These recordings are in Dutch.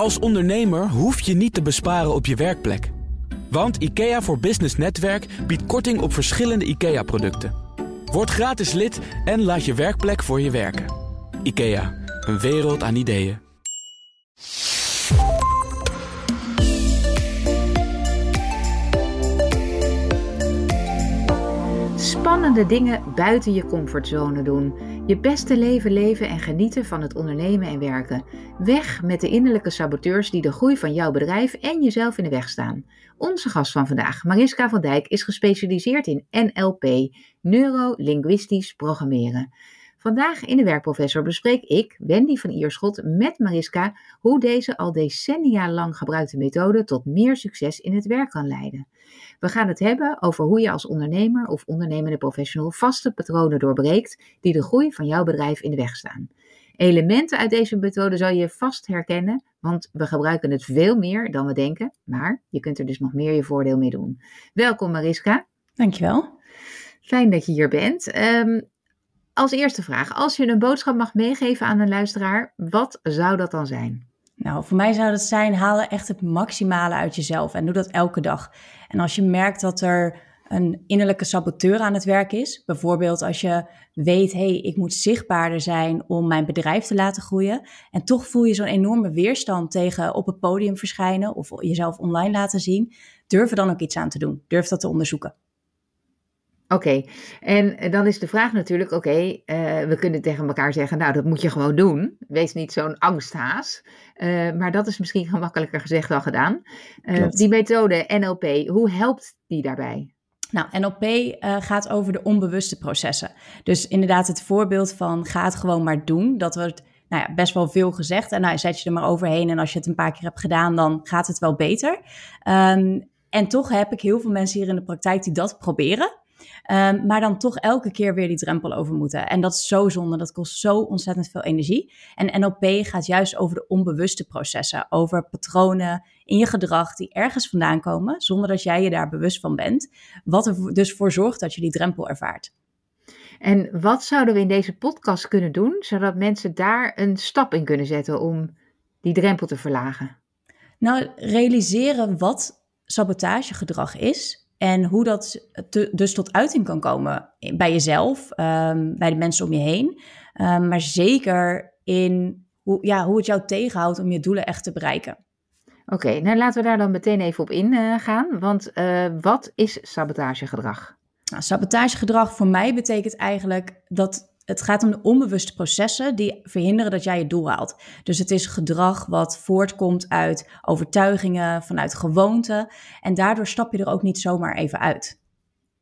Als ondernemer hoef je niet te besparen op je werkplek. Want IKEA voor Business Netwerk biedt korting op verschillende IKEA-producten. Word gratis lid en laat je werkplek voor je werken. IKEA, een wereld aan ideeën. Spannende dingen buiten je comfortzone doen. Je beste leven leven en genieten van het ondernemen en werken. Weg met de innerlijke saboteurs die de groei van jouw bedrijf en jezelf in de weg staan. Onze gast van vandaag, Mariska van Dijk, is gespecialiseerd in NLP, neurolinguistisch programmeren. Vandaag in de Werkprofessor bespreek ik, Wendy van Ierschot, met Mariska hoe deze al decennia lang gebruikte methode tot meer succes in het werk kan leiden. We gaan het hebben over hoe je als ondernemer of ondernemende professional vaste patronen doorbreekt die de groei van jouw bedrijf in de weg staan. Elementen uit deze methode zal je vast herkennen, want we gebruiken het veel meer dan we denken, maar je kunt er dus nog meer je voordeel mee doen. Welkom Mariska. Dankjewel. Fijn dat je hier bent. Um, als eerste vraag, als je een boodschap mag meegeven aan een luisteraar, wat zou dat dan zijn? Nou, voor mij zou dat zijn, haal echt het maximale uit jezelf en doe dat elke dag. En als je merkt dat er een innerlijke saboteur aan het werk is, bijvoorbeeld als je weet, hé, hey, ik moet zichtbaarder zijn om mijn bedrijf te laten groeien, en toch voel je zo'n enorme weerstand tegen op het podium verschijnen of jezelf online laten zien, durf er dan ook iets aan te doen. Durf dat te onderzoeken. Oké, en dan is de vraag natuurlijk, oké, eh, we kunnen tegen elkaar zeggen, nou dat moet je gewoon doen. Wees niet zo'n angsthaas. Uh, maar dat is misschien gemakkelijker gezegd dan gedaan. Uh, die methode NLP, hoe helpt die daarbij? Nou, NLP gaat over de onbewuste processen. Dus inderdaad het voorbeeld van ga het gewoon maar doen. Dat wordt nou ja, best wel veel gezegd. En nou, zet je er maar overheen en als je het een paar keer hebt gedaan, dan gaat het wel beter. Um, en toch heb ik heel veel mensen hier in de praktijk die dat proberen. Um, maar dan toch elke keer weer die drempel over moeten. En dat is zo zonde, dat kost zo ontzettend veel energie. En NLP gaat juist over de onbewuste processen, over patronen in je gedrag die ergens vandaan komen, zonder dat jij je daar bewust van bent. Wat er dus voor zorgt dat je die drempel ervaart. En wat zouden we in deze podcast kunnen doen, zodat mensen daar een stap in kunnen zetten om die drempel te verlagen? Nou, realiseren wat sabotagegedrag is en hoe dat dus tot uiting kan komen bij jezelf, um, bij de mensen om je heen. Um, maar zeker in hoe, ja, hoe het jou tegenhoudt om je doelen echt te bereiken. Oké, nou laten we daar dan meteen even op ingaan. Uh, want uh, wat is sabotagegedrag? Nou, sabotagegedrag voor mij betekent eigenlijk dat het gaat om de onbewuste processen die verhinderen dat jij je doel haalt. Dus het is gedrag wat voortkomt uit overtuigingen, vanuit gewoonten. En daardoor stap je er ook niet zomaar even uit.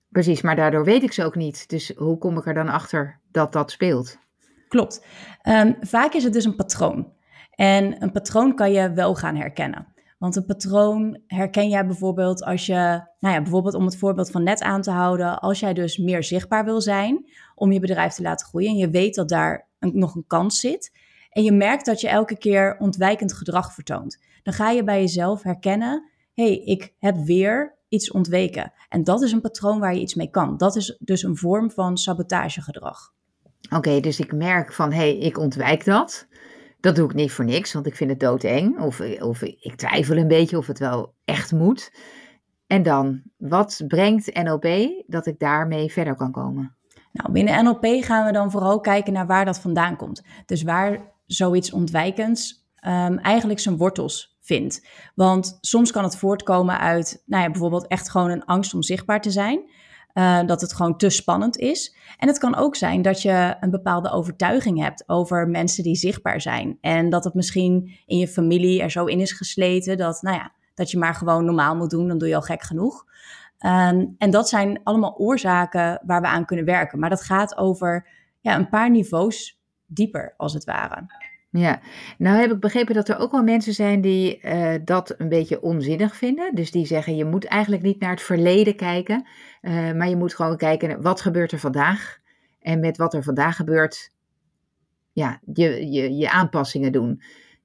Precies, maar daardoor weet ik ze ook niet. Dus hoe kom ik er dan achter dat dat speelt? Klopt. Um, vaak is het dus een patroon. En een patroon kan je wel gaan herkennen. Want een patroon herken jij bijvoorbeeld als je, nou ja, bijvoorbeeld om het voorbeeld van net aan te houden, als jij dus meer zichtbaar wil zijn om je bedrijf te laten groeien en je weet dat daar nog een kans zit en je merkt dat je elke keer ontwijkend gedrag vertoont, dan ga je bij jezelf herkennen, hé, hey, ik heb weer iets ontweken. En dat is een patroon waar je iets mee kan. Dat is dus een vorm van sabotagegedrag. Oké, dus ik merk van, hé, hey, ik ontwijk dat. Dat doe ik niet voor niks, want ik vind het doodeng. Of, of ik twijfel een beetje of het wel echt moet. En dan, wat brengt NLP dat ik daarmee verder kan komen? Nou, binnen NLP gaan we dan vooral kijken naar waar dat vandaan komt. Dus waar zoiets ontwijkends um, eigenlijk zijn wortels vindt. Want soms kan het voortkomen uit, nou ja, bijvoorbeeld echt gewoon een angst om zichtbaar te zijn. Uh, dat het gewoon te spannend is. En het kan ook zijn dat je een bepaalde overtuiging hebt over mensen die zichtbaar zijn. En dat het misschien in je familie er zo in is gesleten dat, nou ja, dat je maar gewoon normaal moet doen, dan doe je al gek genoeg. Um, en dat zijn allemaal oorzaken waar we aan kunnen werken. Maar dat gaat over ja, een paar niveaus dieper, als het ware. Ja, nou heb ik begrepen dat er ook wel mensen zijn die uh, dat een beetje onzinnig vinden. Dus die zeggen je moet eigenlijk niet naar het verleden kijken, uh, maar je moet gewoon kijken wat gebeurt er vandaag. En met wat er vandaag gebeurt, ja, je, je, je aanpassingen doen.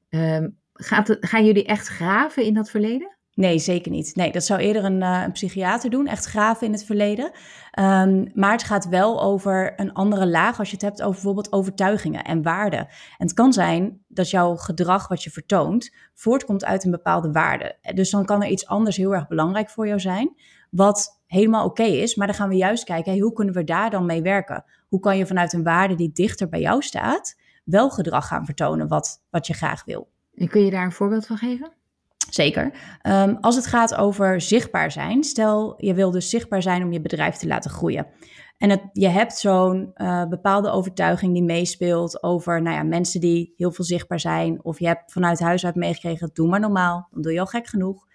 Uh, gaat gaan jullie echt graven in dat verleden? Nee, zeker niet. Nee, dat zou eerder een, uh, een psychiater doen, echt graven in het verleden. Um, maar het gaat wel over een andere laag als je het hebt over bijvoorbeeld overtuigingen en waarden. En het kan zijn dat jouw gedrag wat je vertoont voortkomt uit een bepaalde waarde. Dus dan kan er iets anders heel erg belangrijk voor jou zijn, wat helemaal oké is. Maar dan gaan we juist kijken, hoe kunnen we daar dan mee werken? Hoe kan je vanuit een waarde die dichter bij jou staat, wel gedrag gaan vertonen wat, wat je graag wil? En kun je daar een voorbeeld van geven? Zeker. Um, als het gaat over zichtbaar zijn, stel je wil dus zichtbaar zijn om je bedrijf te laten groeien. En je hebt zo'n uh, bepaalde overtuiging die meespeelt over nou ja, mensen die heel veel zichtbaar zijn. Of je hebt vanuit huis uit meegekregen, doe maar normaal, dan doe je al gek genoeg.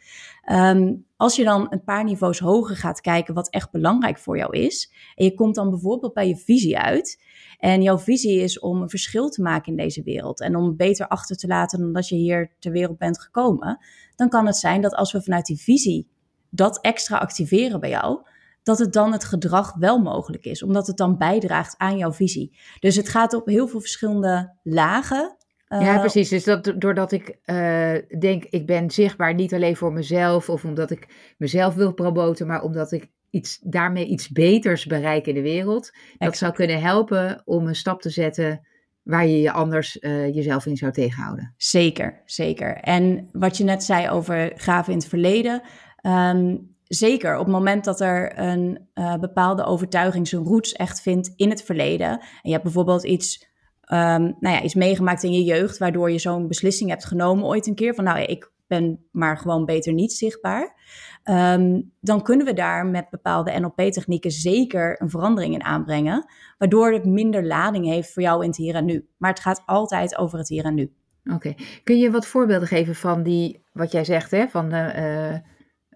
Um, als je dan een paar niveaus hoger gaat kijken wat echt belangrijk voor jou is. En je komt dan bijvoorbeeld bij je visie uit. En jouw visie is om een verschil te maken in deze wereld. En om beter achter te laten dan dat je hier ter wereld bent gekomen. Dan kan het zijn dat als we vanuit die visie dat extra activeren bij jou. Dat het dan het gedrag wel mogelijk is, omdat het dan bijdraagt aan jouw visie. Dus het gaat op heel veel verschillende lagen ja, eh, precies. Dus dat, doordat ik uh, denk, ik ben zichtbaar niet alleen voor mezelf of omdat ik mezelf wil promoten, maar omdat ik iets, daarmee iets beters bereik in de wereld. Dat zou kunnen helpen om een stap te zetten waar je je anders uh, jezelf in zou tegenhouden. Zeker, zeker. En wat je net zei over graven in het verleden. Um, zeker, op het moment dat er een uh, bepaalde overtuiging zijn roots echt vindt in het verleden. En je hebt bijvoorbeeld iets um, nou ja, iets meegemaakt in je jeugd, waardoor je zo'n beslissing hebt genomen ooit een keer van nou ja, ik ben maar gewoon beter niet zichtbaar. Um, dan kunnen we daar met bepaalde NLP-technieken zeker een verandering in aanbrengen, waardoor het minder lading heeft voor jou in het hier en nu. Maar het gaat altijd over het hier en nu. Oké, kun je wat voorbeelden geven van die, wat jij zegt, hè, van de,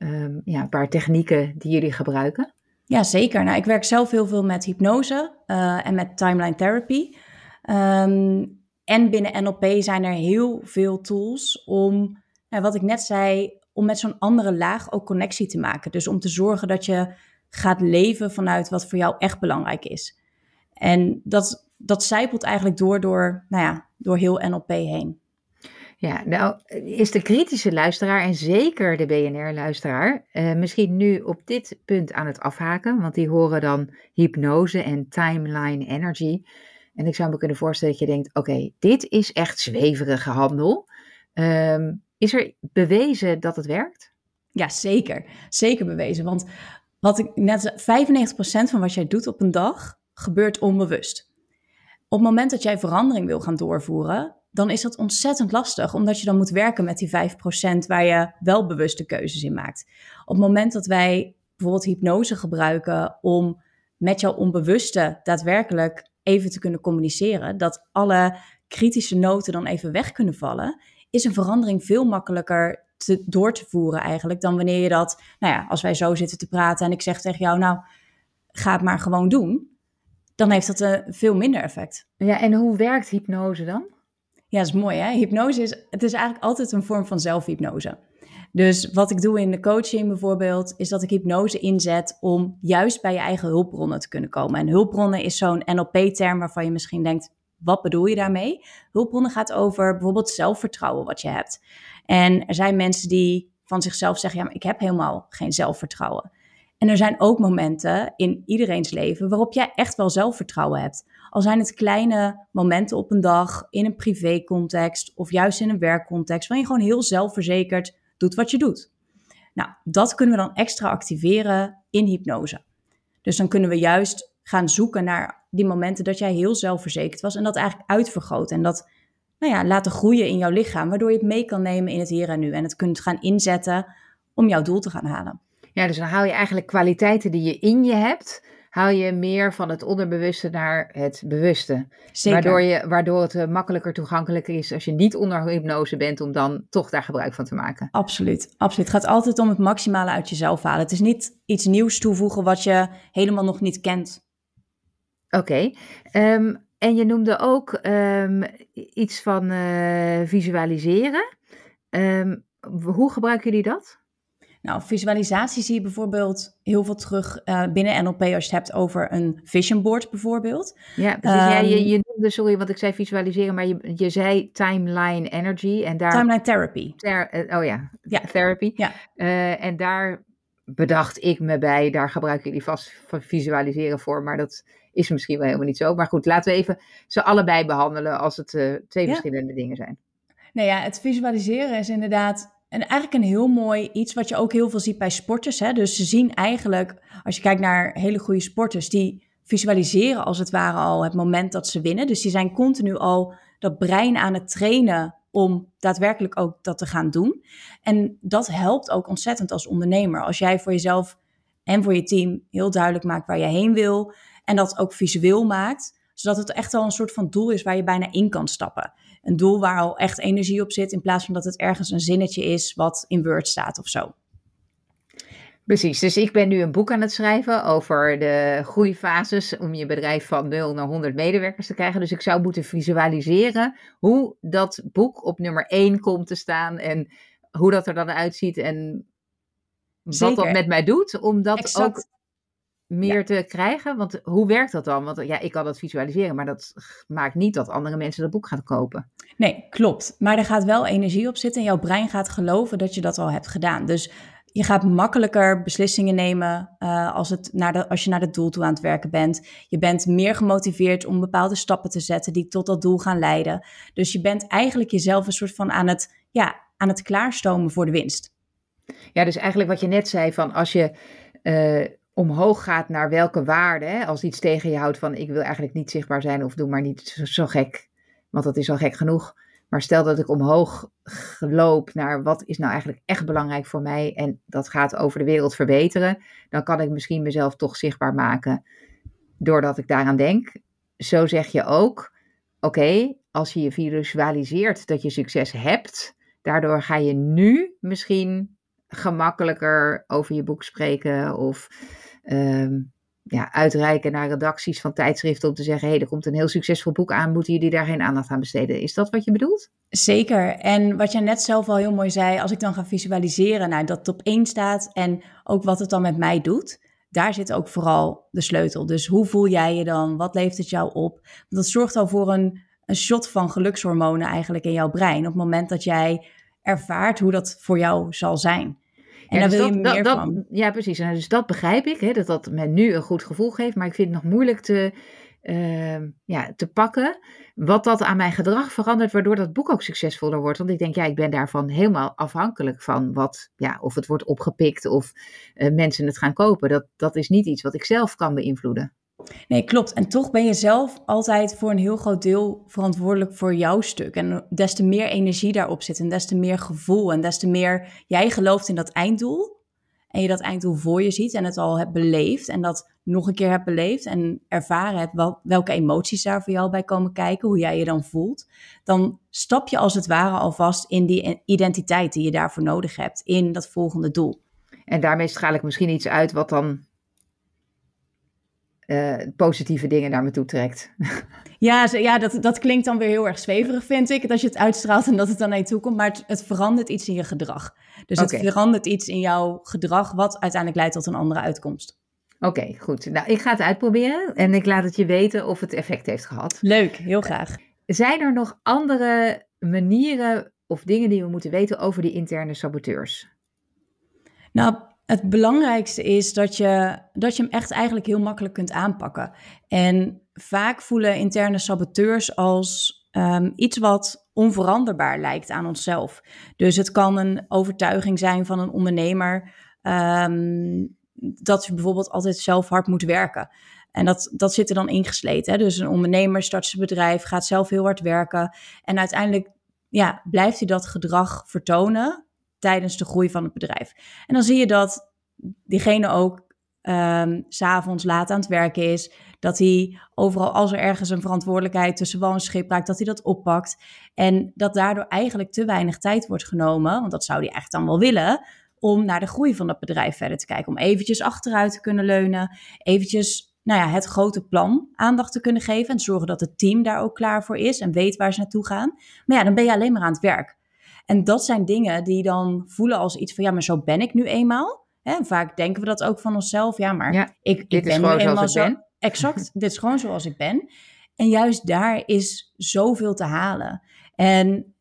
uh, um, ja, een paar technieken die jullie gebruiken? Ja, zeker. Nou, ik werk zelf heel veel met hypnose uh, en met timeline therapy. Um, en binnen NLP zijn er heel veel tools om, wat ik net zei, om met zo'n andere laag ook connectie te maken. Dus om te zorgen dat je gaat leven vanuit wat voor jou echt belangrijk is. En dat, dat zijpelt eigenlijk door, door, nou ja, door heel NLP heen. Ja, nou is de kritische luisteraar en zeker de BNR-luisteraar uh, misschien nu op dit punt aan het afhaken, want die horen dan hypnose en timeline energy. En ik zou me kunnen voorstellen dat je denkt: oké, dit is echt zweverige handel. Um, is er bewezen dat het werkt? Ja, zeker. Zeker bewezen. Want wat ik net 95% van wat jij doet op een dag gebeurt onbewust. Op het moment dat jij verandering wil gaan doorvoeren, dan is dat ontzettend lastig, omdat je dan moet werken met die 5% waar je wel bewuste keuzes in maakt. Op het moment dat wij bijvoorbeeld hypnose gebruiken om met jouw onbewuste daadwerkelijk even te kunnen communiceren, dat alle kritische noten dan even weg kunnen vallen, is een verandering veel makkelijker te, door te voeren eigenlijk dan wanneer je dat, nou ja, als wij zo zitten te praten en ik zeg tegen jou, nou, ga het maar gewoon doen, dan heeft dat een veel minder effect. Ja, en hoe werkt hypnose dan? Ja, dat is mooi hè. Hypnose is, het is eigenlijk altijd een vorm van zelfhypnose. Dus wat ik doe in de coaching bijvoorbeeld, is dat ik hypnose inzet om juist bij je eigen hulpbronnen te kunnen komen. En hulpbronnen is zo'n NLP-term waarvan je misschien denkt, wat bedoel je daarmee? Hulpbronnen gaat over bijvoorbeeld zelfvertrouwen wat je hebt. En er zijn mensen die van zichzelf zeggen, ja, maar ik heb helemaal geen zelfvertrouwen. En er zijn ook momenten in iedereen's leven waarop jij echt wel zelfvertrouwen hebt. Al zijn het kleine momenten op een dag, in een privécontext of juist in een werkcontext, waarin je gewoon heel zelfverzekerd doet wat je doet. Nou, dat kunnen we dan extra activeren in hypnose. Dus dan kunnen we juist gaan zoeken naar die momenten dat jij heel zelfverzekerd was en dat eigenlijk uitvergroten en dat nou ja, laten groeien in jouw lichaam, waardoor je het mee kan nemen in het hier en nu en het kunt gaan inzetten om jouw doel te gaan halen. Ja, dus dan haal je eigenlijk kwaliteiten die je in je hebt, haal je meer van het onderbewuste naar het bewuste. Zeker. Waardoor, je, waardoor het eh, makkelijker toegankelijker is als je niet onder hypnose bent, om dan toch daar gebruik van te maken. Absoluut, absoluut. Het gaat altijd om het maximale uit jezelf halen. Het is niet iets nieuws toevoegen wat je helemaal nog niet kent. Oké. Ehm, en je noemde ook um, iets van uh, visualiseren. Um, hoe gebruiken jullie dat? Nou, visualisatie zie je bijvoorbeeld heel veel terug uh, binnen NLP als je het hebt over een vision board bijvoorbeeld. Ja, precies. Um, ja, je, ehm, je noemde, sorry, wat ik zei visualiseren, maar je, je zei timeline energy en daar... Timeline therapy. Ter, uh, oh ja, ja. therapy. Ja. Uh, en daar bedacht ik me bij, daar gebruik ik die vast visualiseren voor, maar dat is misschien wel helemaal niet zo. Maar goed, laten we even ze allebei behandelen als het twee ja. verschillende dingen zijn. Nou ja, het visualiseren is inderdaad en eigenlijk een heel mooi iets wat je ook heel veel ziet bij sporters. Hè? Dus ze zien eigenlijk, als je kijkt naar hele goede sporters, die visualiseren als het ware al het moment dat ze winnen. Dus die zijn continu al dat brein aan het trainen om daadwerkelijk ook dat te gaan doen. En dat helpt ook ontzettend als ondernemer. Als jij voor jezelf en voor je team heel duidelijk maakt waar je heen wil en dat ook visueel maakt, zodat het echt al een soort van doel is waar je bijna in kan stappen een doel waar al echt energie op zit, in plaats van dat het ergens een zinnetje is wat in Word staat of zo. Precies, dus ik ben nu een boek aan het schrijven over de groeifases om je bedrijf van 0 naar 100 medewerkers te krijgen. Dus ik zou moeten visualiseren hoe dat boek op nummer 1 komt te staan en hoe dat er dan uitziet en wat dat met mij doet, om dat ook meer te krijgen? Want hoe werkt dat dan? Want ja, ik kan dat visualiseren, maar dat maakt niet dat andere mensen dat boek gaan kopen. Nee, klopt. Maar er gaat wel energie op zitten en jouw brein gaat geloven dat je dat al hebt gedaan. Dus je gaat makkelijker beslissingen nemen uh, als, het naar de, als je naar het doel toe aan het werken bent. Je bent meer gemotiveerd om bepaalde stappen te zetten die tot dat doel gaan leiden. Dus je bent eigenlijk jezelf een soort van aan het, ja, aan het klaarstomen voor de winst. Ja, dus eigenlijk wat je net zei van als je... Uh, omhoog gaat naar welke waarde. Hè? Als iets tegen je houdt van ik wil eigenlijk niet zichtbaar zijn of doe maar niet zo, gek, want dat is al gek genoeg. Maar stel dat ik omhoog loop naar wat is nou eigenlijk echt belangrijk voor mij en dat gaat over de wereld verbeteren, dan kan ik misschien mezelf toch zichtbaar maken doordat ik daaraan denk. Zo zeg je ook, oké, als je je visualiseert dat je succes hebt, daardoor ga je nu misschien gemakkelijker over je boek spreken of Ehm, ja, uitreiken naar redacties van tijdschriften om te zeggen: hé, hey, er komt een heel succesvol boek aan, moeten jullie daar geen aandacht aan besteden? Is dat wat je bedoelt? Zeker. En wat jij net zelf al heel mooi zei, als ik dan ga visualiseren, nou, dat het op één staat en ook wat het dan met mij doet, daar zit ook vooral de sleutel. Dus hoe voel jij je dan? Wat levert het jou op? dat zorgt al voor een, een shot van gelukshormonen eigenlijk in jouw brein op het moment dat jij ervaart hoe dat voor jou zal zijn. En ja, dus wil dat, van. Ja, precies. En dus dat begrijp ik, hè, dat dat me nu een goed gevoel geeft. Maar ik vind het nog moeilijk te, uh, ja, te pakken wat dat aan mijn gedrag verandert, waardoor dat boek ook succesvoller wordt. Want ik denk, ja, ik ben daarvan helemaal afhankelijk van wat, ja, of het wordt opgepikt of uh, mensen het gaan kopen. Dat, dat is niet iets wat ik zelf kan beïnvloeden. Nee, klopt. En toch ben je zelf altijd voor een heel groot deel verantwoordelijk voor jouw stuk. En des te meer energie daarop zit en des te meer gevoel en des te meer jij gelooft in dat einddoel. En je dat einddoel voor je ziet en het al hebt beleefd en dat nog een keer hebt beleefd en ervaren hebt welke emoties daar voor jou bij komen kijken, hoe jij je dan voelt. Dan stap je als het ware alvast in die identiteit die je daarvoor nodig hebt, in dat volgende doel. En daarmee straal ik misschien iets uit wat dan uh, positieve dingen naar me toe trekt. Ja, ja dat, dat klinkt dan weer heel erg zweverig, vind ik. Dat je het uitstraalt en dat het dan naar je toe komt. Maar het, het verandert iets in je gedrag. Dus het verandert iets in jouw gedrag, wat uiteindelijk leidt tot een andere uitkomst. Oké, goed. Nou, ik ga het uitproberen en ik laat het je weten of het effect heeft gehad. Leuk, heel graag. Zijn er nog andere manieren of dingen die we moeten weten over die interne saboteurs? Nou, het belangrijkste is dat je, dat je hem echt eigenlijk heel makkelijk kunt aanpakken. En vaak voelen interne saboteurs als ehm, iets wat onveranderbaar lijkt aan onszelf. Dus het kan een overtuiging zijn van een ondernemer um, dat je bijvoorbeeld altijd zelf hard moet werken. En dat, dat zit er dan ingesleten. Hè? Dus een ondernemer start zijn bedrijf, gaat zelf heel hard werken. En uiteindelijk ja, blijft hij dat gedrag vertonen tijdens de groei van het bedrijf. En dan zie je dat diegene ook um, s'avonds laat aan het werken is. Dat hij overal, als er ergens een verantwoordelijkheid tussen wal en schip raakt, dat hij dat oppakt. En dat daardoor eigenlijk te weinig tijd wordt genomen, want dat zou hij echt dan wel willen, om naar de groei van dat bedrijf verder te kijken. Om eventjes achteruit te kunnen leunen, eventjes nou ja, het grote plan aandacht te kunnen geven en zorgen dat het team daar ook klaar voor is en weet waar ze naartoe gaan. Maar ja, dan ben je alleen maar aan het werk. En dat zijn dingen die dan voelen als iets van, ja, maar zo ben ik nu eenmaal. Hè? Vaak denken we dat ook van onszelf. Ja, maar Ja, ik, ik ben nu gewoon eenmaal zoals ik zo. ben. Exact, dit is gewoon zoals ik ben. En juist daar is zoveel te halen. En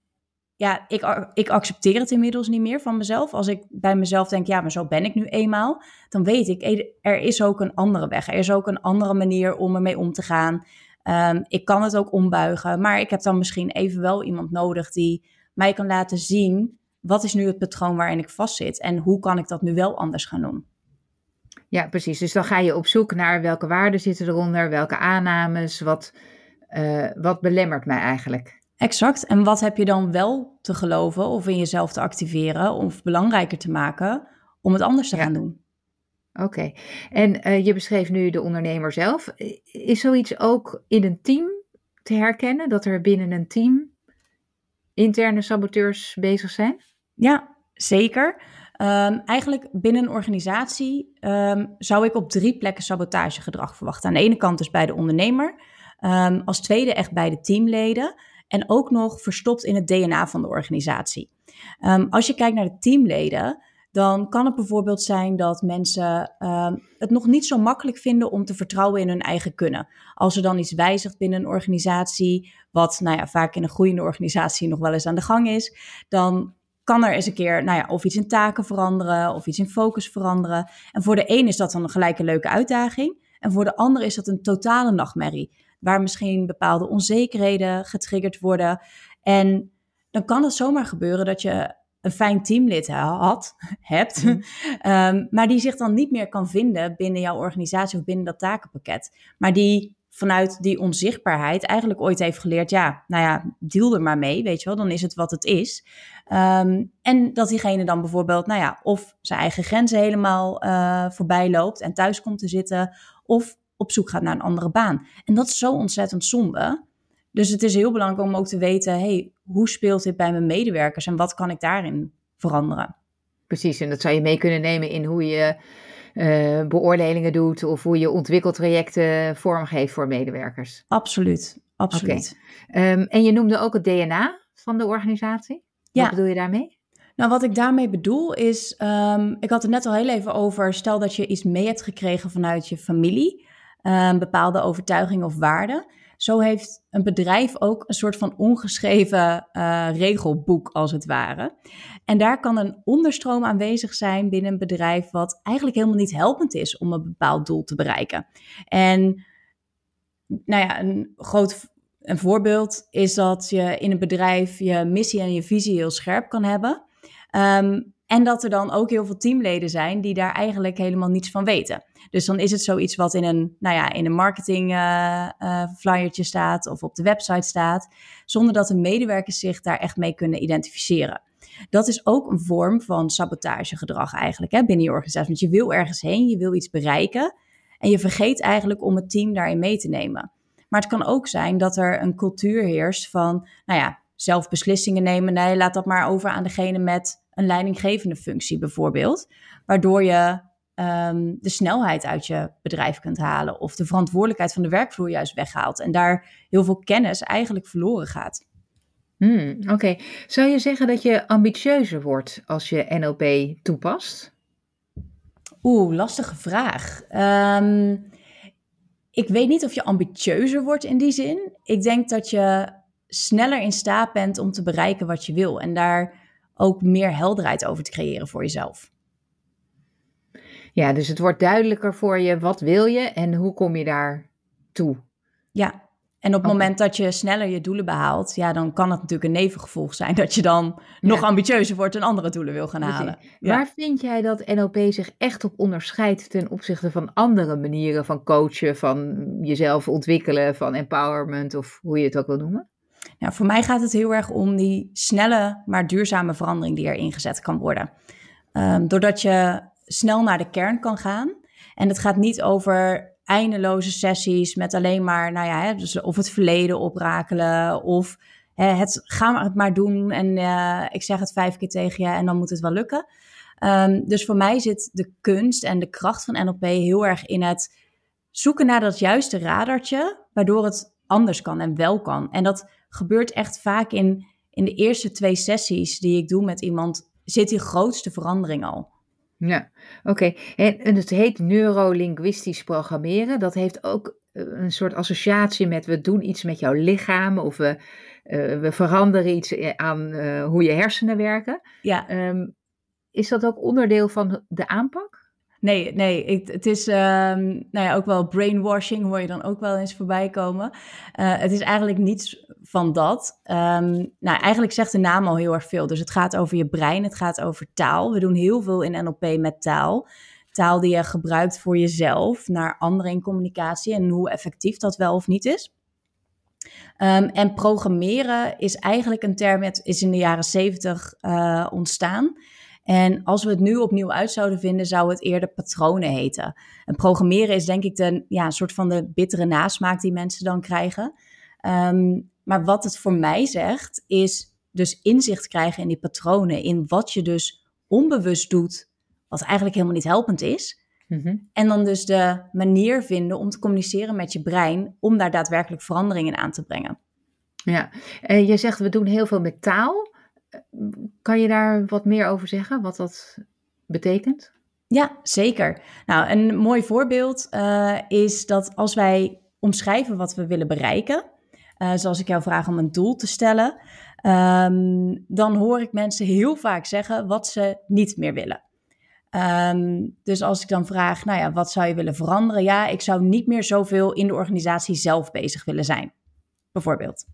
ja, ik, ik accepteer het inmiddels niet meer van mezelf. Als ik bij mezelf denk, ja, maar zo ben ik nu eenmaal. Dan weet ik, eh, er is ook een andere weg. Er is ook een andere manier om ermee om te gaan. Ehm, ik kan het ook ombuigen. Maar ik heb dan misschien even wel iemand nodig die mij kan laten zien... wat is nu het patroon waarin ik vastzit? En hoe kan ik dat nu wel anders gaan doen? Ja, precies. Dus dan ga je op zoek naar welke waarden zitten eronder, welke aannames, wat, eh, wat belemmert mij eigenlijk. Exact. En wat heb je dan wel te geloven of in jezelf te activeren of belangrijker te maken om het anders te Ja. gaan doen? Oké. En eh, je beschreef nu de ondernemer zelf. Is zoiets ook in een team te herkennen? Dat er binnen een team interne saboteurs bezig zijn? Ja, zeker. Ehm, eigenlijk binnen een organisatie ehm, zou ik op drie plekken sabotagegedrag verwachten. Aan de ene kant dus bij de ondernemer, ehm, als tweede echt bij de teamleden en ook nog verstopt in het DNA van de organisatie. Als je kijkt naar de teamleden, dan kan het bijvoorbeeld zijn dat mensen ehm, het nog niet zo makkelijk vinden om te vertrouwen in hun eigen kunnen. Als er dan iets wijzigt binnen een organisatie, wat nou ja, vaak in een groeiende organisatie nog wel eens aan de gang is, dan kan er eens een keer, nou ja, of iets in taken veranderen, of iets in focus veranderen. En voor de een is dat dan een leuke uitdaging. En voor de ander is dat een totale nachtmerrie, waar misschien bepaalde onzekerheden getriggerd worden. En dan kan het zomaar gebeuren dat je een fijn teamlid ha- had, hebt, ehm, maar die zich dan niet meer kan vinden binnen jouw organisatie of binnen dat takenpakket. Maar die vanuit die onzichtbaarheid eigenlijk ooit heeft geleerd, ja, nou ja, deal er maar mee, weet je wel, dan is het wat het is. Ehm, en dat diegene dan bijvoorbeeld, nou ja, of zijn eigen grenzen helemaal eh, voorbij loopt en thuis komt te zitten, of op zoek gaat naar een andere baan. En dat is zo ontzettend zonde. Dus het is heel belangrijk om ook te weten, hey, hoe speelt dit bij mijn medewerkers en wat kan ik daarin veranderen? Precies, en dat zou je mee kunnen nemen in hoe je eh, beoordelingen doet of hoe je ontwikkeltrajecten vormgeeft voor medewerkers. Absoluut, absoluut. Ehm, en je noemde ook het DNA van de organisatie. Ja. Wat bedoel je daarmee? Nou, wat ik daarmee bedoel is, ehm, ik had het net al heel even over, stel dat je iets mee hebt gekregen vanuit je familie, een bepaalde overtuiging of waarden. Zo heeft een bedrijf ook een soort van ongeschreven eh, regelboek, als het ware. En daar kan een onderstroom aanwezig zijn binnen een bedrijf, wat eigenlijk helemaal niet helpend is om een bepaald doel te bereiken. En nou ja, een groot een voorbeeld is dat je in een bedrijf je missie en je visie heel scherp kan hebben. Ehm, en dat er dan ook heel veel teamleden zijn die daar eigenlijk helemaal niets van weten. Dus dan is het zoiets wat in een, nou ja, in een marketing eh, flyertje staat of op de website staat, zonder dat de medewerkers zich daar echt mee kunnen identificeren. Dat is ook een vorm van sabotagegedrag eigenlijk hè, binnen je organisatie. Want je wil ergens heen, je wil iets bereiken en je vergeet eigenlijk om het team daarin mee te nemen. Maar het kan ook zijn dat er een cultuur heerst van, nou ja, zelf beslissingen nemen. Nee, laat dat maar over aan degene met een leidinggevende functie bijvoorbeeld. Waardoor je um, de snelheid uit je bedrijf kunt halen of de verantwoordelijkheid van de werkvloer juist weghaalt. En daar heel veel kennis eigenlijk verloren gaat. Hmm, Oké, okay. zou je zeggen dat je ambitieuzer wordt als je NLP toepast? Oeh, lastige vraag. Um, ik weet niet of je ambitieuzer wordt in die zin. Ik denk dat je sneller in staat bent om te bereiken wat je wil. En daar ook meer helderheid over te creëren voor jezelf. Ja, dus het wordt duidelijker voor je wat wil je en hoe kom je daar toe. Ja, en op het moment dat je sneller je doelen behaalt, ja, dan kan het natuurlijk een nevengevolg zijn dat je dan ja. nog ambitieuzer wordt en andere doelen wil gaan halen. Ja. Waar vind jij dat NLP zich echt op onderscheidt ten opzichte van andere manieren van coachen, van jezelf ontwikkelen, van empowerment of hoe je het ook wil noemen? Nou, voor mij gaat het heel erg om die snelle, maar duurzame verandering die er ingezet kan worden. Um, doordat je snel naar de kern kan gaan. En het gaat niet over eindeloze sessies met alleen maar, nou ja, dus of het verleden oprakelen of het gaan het maar doen en uh, ik zeg het vijf keer tegen je en dan moet het wel lukken. Um, dus voor mij zit de kunst en de kracht van NLP heel erg in het zoeken naar dat juiste radartje, waardoor het anders kan en wel kan. En dat gebeurt echt vaak in in de eerste twee sessies die ik doe met iemand, zit die grootste verandering al. Ja, oké. En, het heet neurolinguistisch programmeren. Dat heeft ook eh, een soort associatie met we doen iets met jouw lichaam of we, uh, we veranderen iets aan uh, hoe je hersenen werken. Ja. Um, is dat ook onderdeel van de aanpak? Nee, nee, het, het is um, nou ja, ook wel brainwashing, hoor je dan ook wel eens voorbij komen. Uh, het is eigenlijk niets van dat. Um, nou, eigenlijk zegt de naam al heel erg veel. Dus het gaat over je brein, het gaat over taal. We doen heel veel in NLP met taal. Taal die je gebruikt voor jezelf, naar anderen in communicatie en hoe effectief dat wel of niet is. Um, en programmeren is eigenlijk een term, het is in de jaren zeventig uh, ontstaan. En als we het nu opnieuw uit zouden vinden, zou het eerder patronen heten. En programmeren is denk ik de, ja, een soort van de bittere nasmaak die mensen dan krijgen. Um, maar wat het voor mij zegt, is dus inzicht krijgen in die patronen, in wat je dus onbewust doet, wat eigenlijk helemaal niet helpend is. Mm -hmm. En dan dus de manier vinden om te communiceren met je brein, om daar daadwerkelijk veranderingen aan te brengen. Ja, en je zegt we doen heel veel met taal. Kan je daar wat meer over zeggen, wat dat betekent? Ja, zeker. Nou, een mooi voorbeeld uh, is dat als wij omschrijven wat we willen bereiken, uh, zoals ik jou vraag om een doel te stellen, um, dan hoor ik mensen heel vaak zeggen wat ze niet meer willen. Um, dus als ik dan vraag, nou ja, wat zou je willen veranderen? Ja, ik zou niet meer zoveel in de organisatie zelf bezig willen zijn, bijvoorbeeld.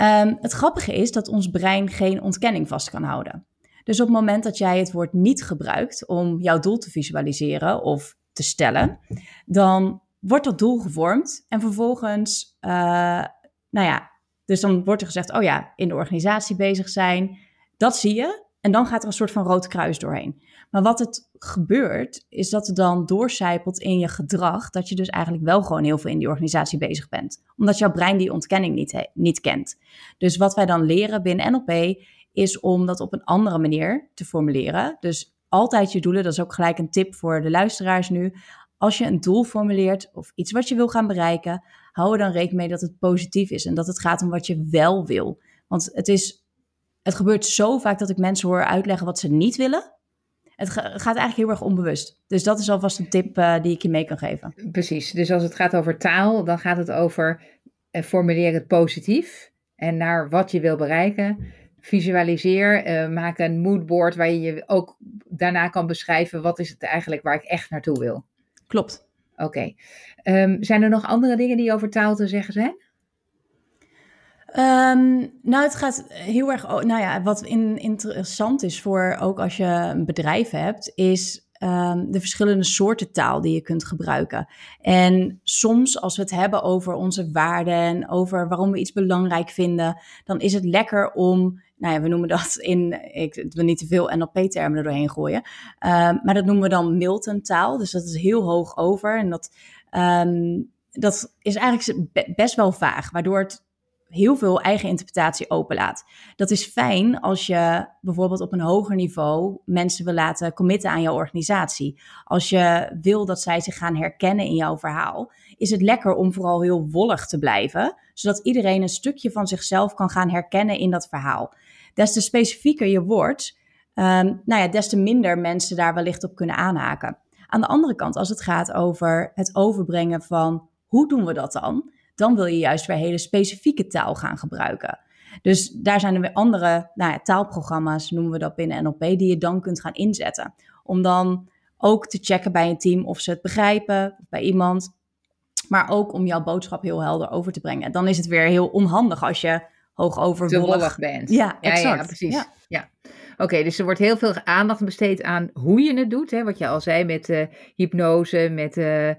Um, het grappige is dat ons brein geen ontkenning vast kan houden. Dus op het moment dat jij het woord niet gebruikt om jouw doel te visualiseren of te stellen, dan wordt dat doel gevormd en vervolgens, uh, nou ja, dus dan wordt er gezegd, oh ja, in de organisatie bezig zijn, dat zie je. En dan gaat er een soort van rood kruis doorheen. Maar wat het gebeurt, is dat het dan doorcijpelt in je gedrag, dat je dus eigenlijk wel gewoon heel veel in die organisatie bezig bent. Omdat jouw brein die ontkenning niet, niet kent. Dus wat wij dan leren binnen NLP, is om dat op een andere manier te formuleren. Dus altijd je doelen, dat is ook gelijk een tip voor de luisteraars nu. Als je een doel formuleert of iets wat je wil gaan bereiken, hou er dan rekening mee dat het positief is en dat het gaat om wat je wel wil. Want het is het gebeurt zo vaak dat ik mensen hoor uitleggen wat ze niet willen. Het gaat eigenlijk heel erg onbewust. Dus dat is alvast een tip uh, die ik je mee kan geven. Precies. Dus als het gaat over taal, dan gaat het over uh, formuleer het positief en naar wat je wil bereiken. Visualiseer, uh, maak een moodboard waar je ook daarna kan beschrijven wat is het eigenlijk waar ik echt naartoe wil. Klopt. Oké. Okay. Um, zijn er nog andere dingen die over taal te zeggen zijn? Um, nou, het gaat heel erg. Nou ja, wat in, interessant is voor ook als je een bedrijf hebt, is um, de verschillende soorten taal die je kunt gebruiken. En soms, als we het hebben over onze waarden en over waarom we iets belangrijk vinden, dan is het lekker om. Nou ja, we noemen dat in. Ik wil niet te veel NLP-termen er doorheen gooien. Um, maar dat noemen we dan Milton-taal. Dus dat is heel hoog over. En dat, dat is eigenlijk best wel vaag, waardoor het heel veel eigen interpretatie openlaat. Dat is fijn als je bijvoorbeeld op een hoger niveau mensen wil laten committen aan jouw organisatie. Als je wil dat zij zich gaan herkennen in jouw verhaal, is het lekker om vooral heel wollig te blijven, zodat iedereen een stukje van zichzelf kan gaan herkennen in dat verhaal. Des te specifieker je wordt, um, nou ja, des te minder mensen daar wellicht op kunnen aanhaken. Aan de andere kant, als het gaat over het overbrengen van hoe doen we dat dan? Dan wil je juist weer hele specifieke taal gaan gebruiken. Dus daar zijn er weer andere nou ja, taalprogramma's, noemen we dat binnen NLP, die je dan kunt gaan inzetten. Om dan ook te checken bij een team of ze het begrijpen, bij iemand. Maar ook om jouw boodschap heel helder over te brengen. Dan is het weer heel onhandig als je hoog overwollig bent. Ja, exact. Ja, precies. Ja. ja. Oké, dus er wordt heel veel aandacht besteed aan hoe je het doet. Hè? Wat je al zei met uh, hypnose, met uh,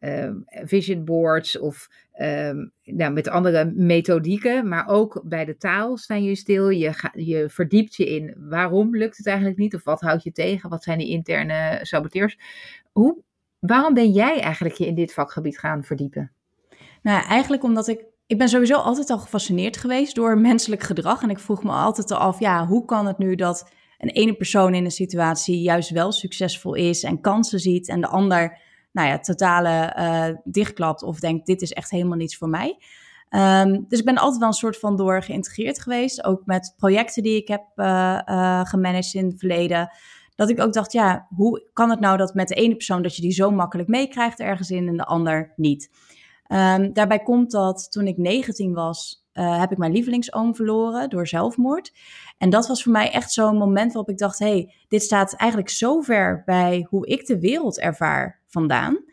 uh, vision boards of um, nou, met andere methodieken, maar ook bij de taal sta je stil. Je, ga, je verdiept je in waarom lukt het eigenlijk niet of wat houdt je tegen, wat zijn die interne saboteurs. Hoe, waarom ben jij eigenlijk je in dit vakgebied gaan verdiepen? Nou, eigenlijk omdat ik ik ben sowieso altijd al gefascineerd geweest door menselijk gedrag. En ik vroeg me altijd al af, ja, hoe kan het nu dat een ene persoon in een situatie juist wel succesvol is en kansen ziet en de ander nou ja, totale uh, dichtklapt of denkt dit is echt helemaal niets voor mij. Ehm, dus ik ben altijd wel een soort van door geïntegreerd geweest. Ook met projecten die ik heb uh, gemanaged in het verleden. Dat ik ook dacht, ja, hoe kan het nou dat met de ene persoon dat je die zo makkelijk meekrijgt ergens in en de ander niet? Um, daarbij komt dat toen ik 19 was, uh, heb ik mijn lievelingsoom verloren door zelfmoord. En dat was voor mij echt zo'n moment waarop ik dacht: hé, hey, dit staat eigenlijk zo ver bij hoe ik de wereld ervaar vandaan.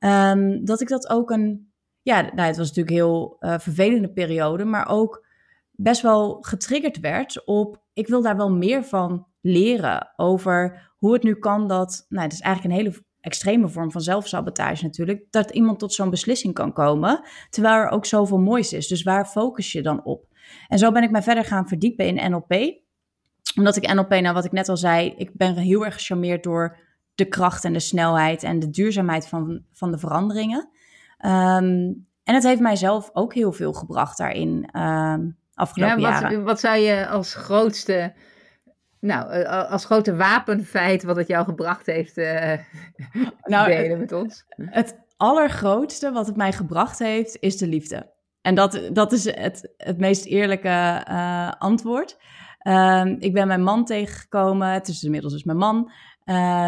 Um, dat ik dat ook een, ja, nou, het was natuurlijk een heel uh, vervelende periode, maar ook best wel getriggerd werd op: ik wil daar wel meer van leren over hoe het nu kan dat, nou, het is eigenlijk een hele extreme vorm van zelfsabotage natuurlijk, dat iemand tot zo'n beslissing kan komen, terwijl er ook zoveel moois is. Dus waar focus je dan op? En zo ben ik mij verder gaan verdiepen in NLP. Omdat ik NLP, nou wat ik net al zei, ik ben heel erg gecharmeerd door de kracht en de snelheid en de duurzaamheid van, van de veranderingen. Um, en het heeft mijzelf ook heel veel gebracht daarin um, afgelopen ja, wat, jaren. Wat zou je als grootste nou, eh, als grote wapenfeit wat het jou gebracht heeft, uh, nou, delen met ons. Het allergrootste wat het mij gebracht heeft, is de liefde. En dat, dat is het, het meest eerlijke uh, antwoord. Uh, ik ben mijn man tegengekomen, het is inmiddels dus mijn man,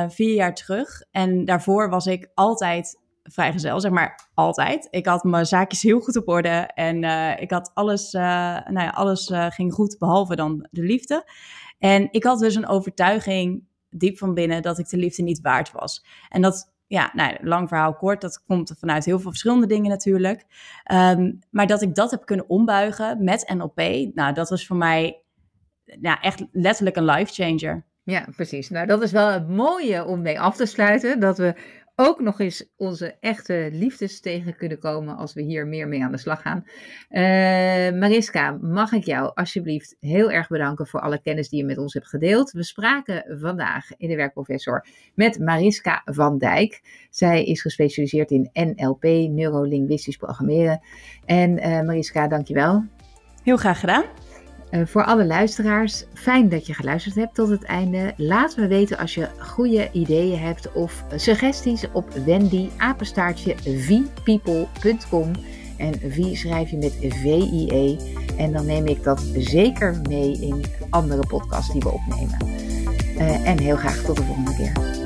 vier jaar terug. En daarvoor was ik altijd vrijgezel, zeg maar altijd. Ik had mijn zaakjes heel goed op orde en ik had alles, nou ja, alles ging goed, behalve dan de liefde. En ik had dus een overtuiging diep van binnen dat ik de liefde niet waard was. En dat, ja, nou, lang verhaal kort, dat komt vanuit heel veel verschillende dingen natuurlijk. Um, maar dat ik dat heb kunnen ombuigen met NLP, nou, dat was voor mij nou, echt letterlijk een life changer. Ja, precies. Nou, dat is wel het mooie om mee af te sluiten. Dat we ook nog eens onze echte liefdes tegen kunnen komen als we hier meer mee aan de slag gaan. Uh, Mariska, mag ik jou alsjeblieft heel erg bedanken voor alle kennis die je met ons hebt gedeeld. We spraken vandaag in de werkprofessor met Mariska van Dijk. Zij is gespecialiseerd in NLP, neurolinguistisch programmeren. En uh, Mariska, dankjewel. Heel graag gedaan. Uh, voor alle luisteraars, fijn dat je geluisterd hebt tot het einde. Laat me weten als je goede ideeën hebt of suggesties op wendy vpeople.com. En V schrijf je met V-I-E. En dan neem ik dat zeker mee in andere podcasts die we opnemen. Uh, en heel graag tot de volgende keer.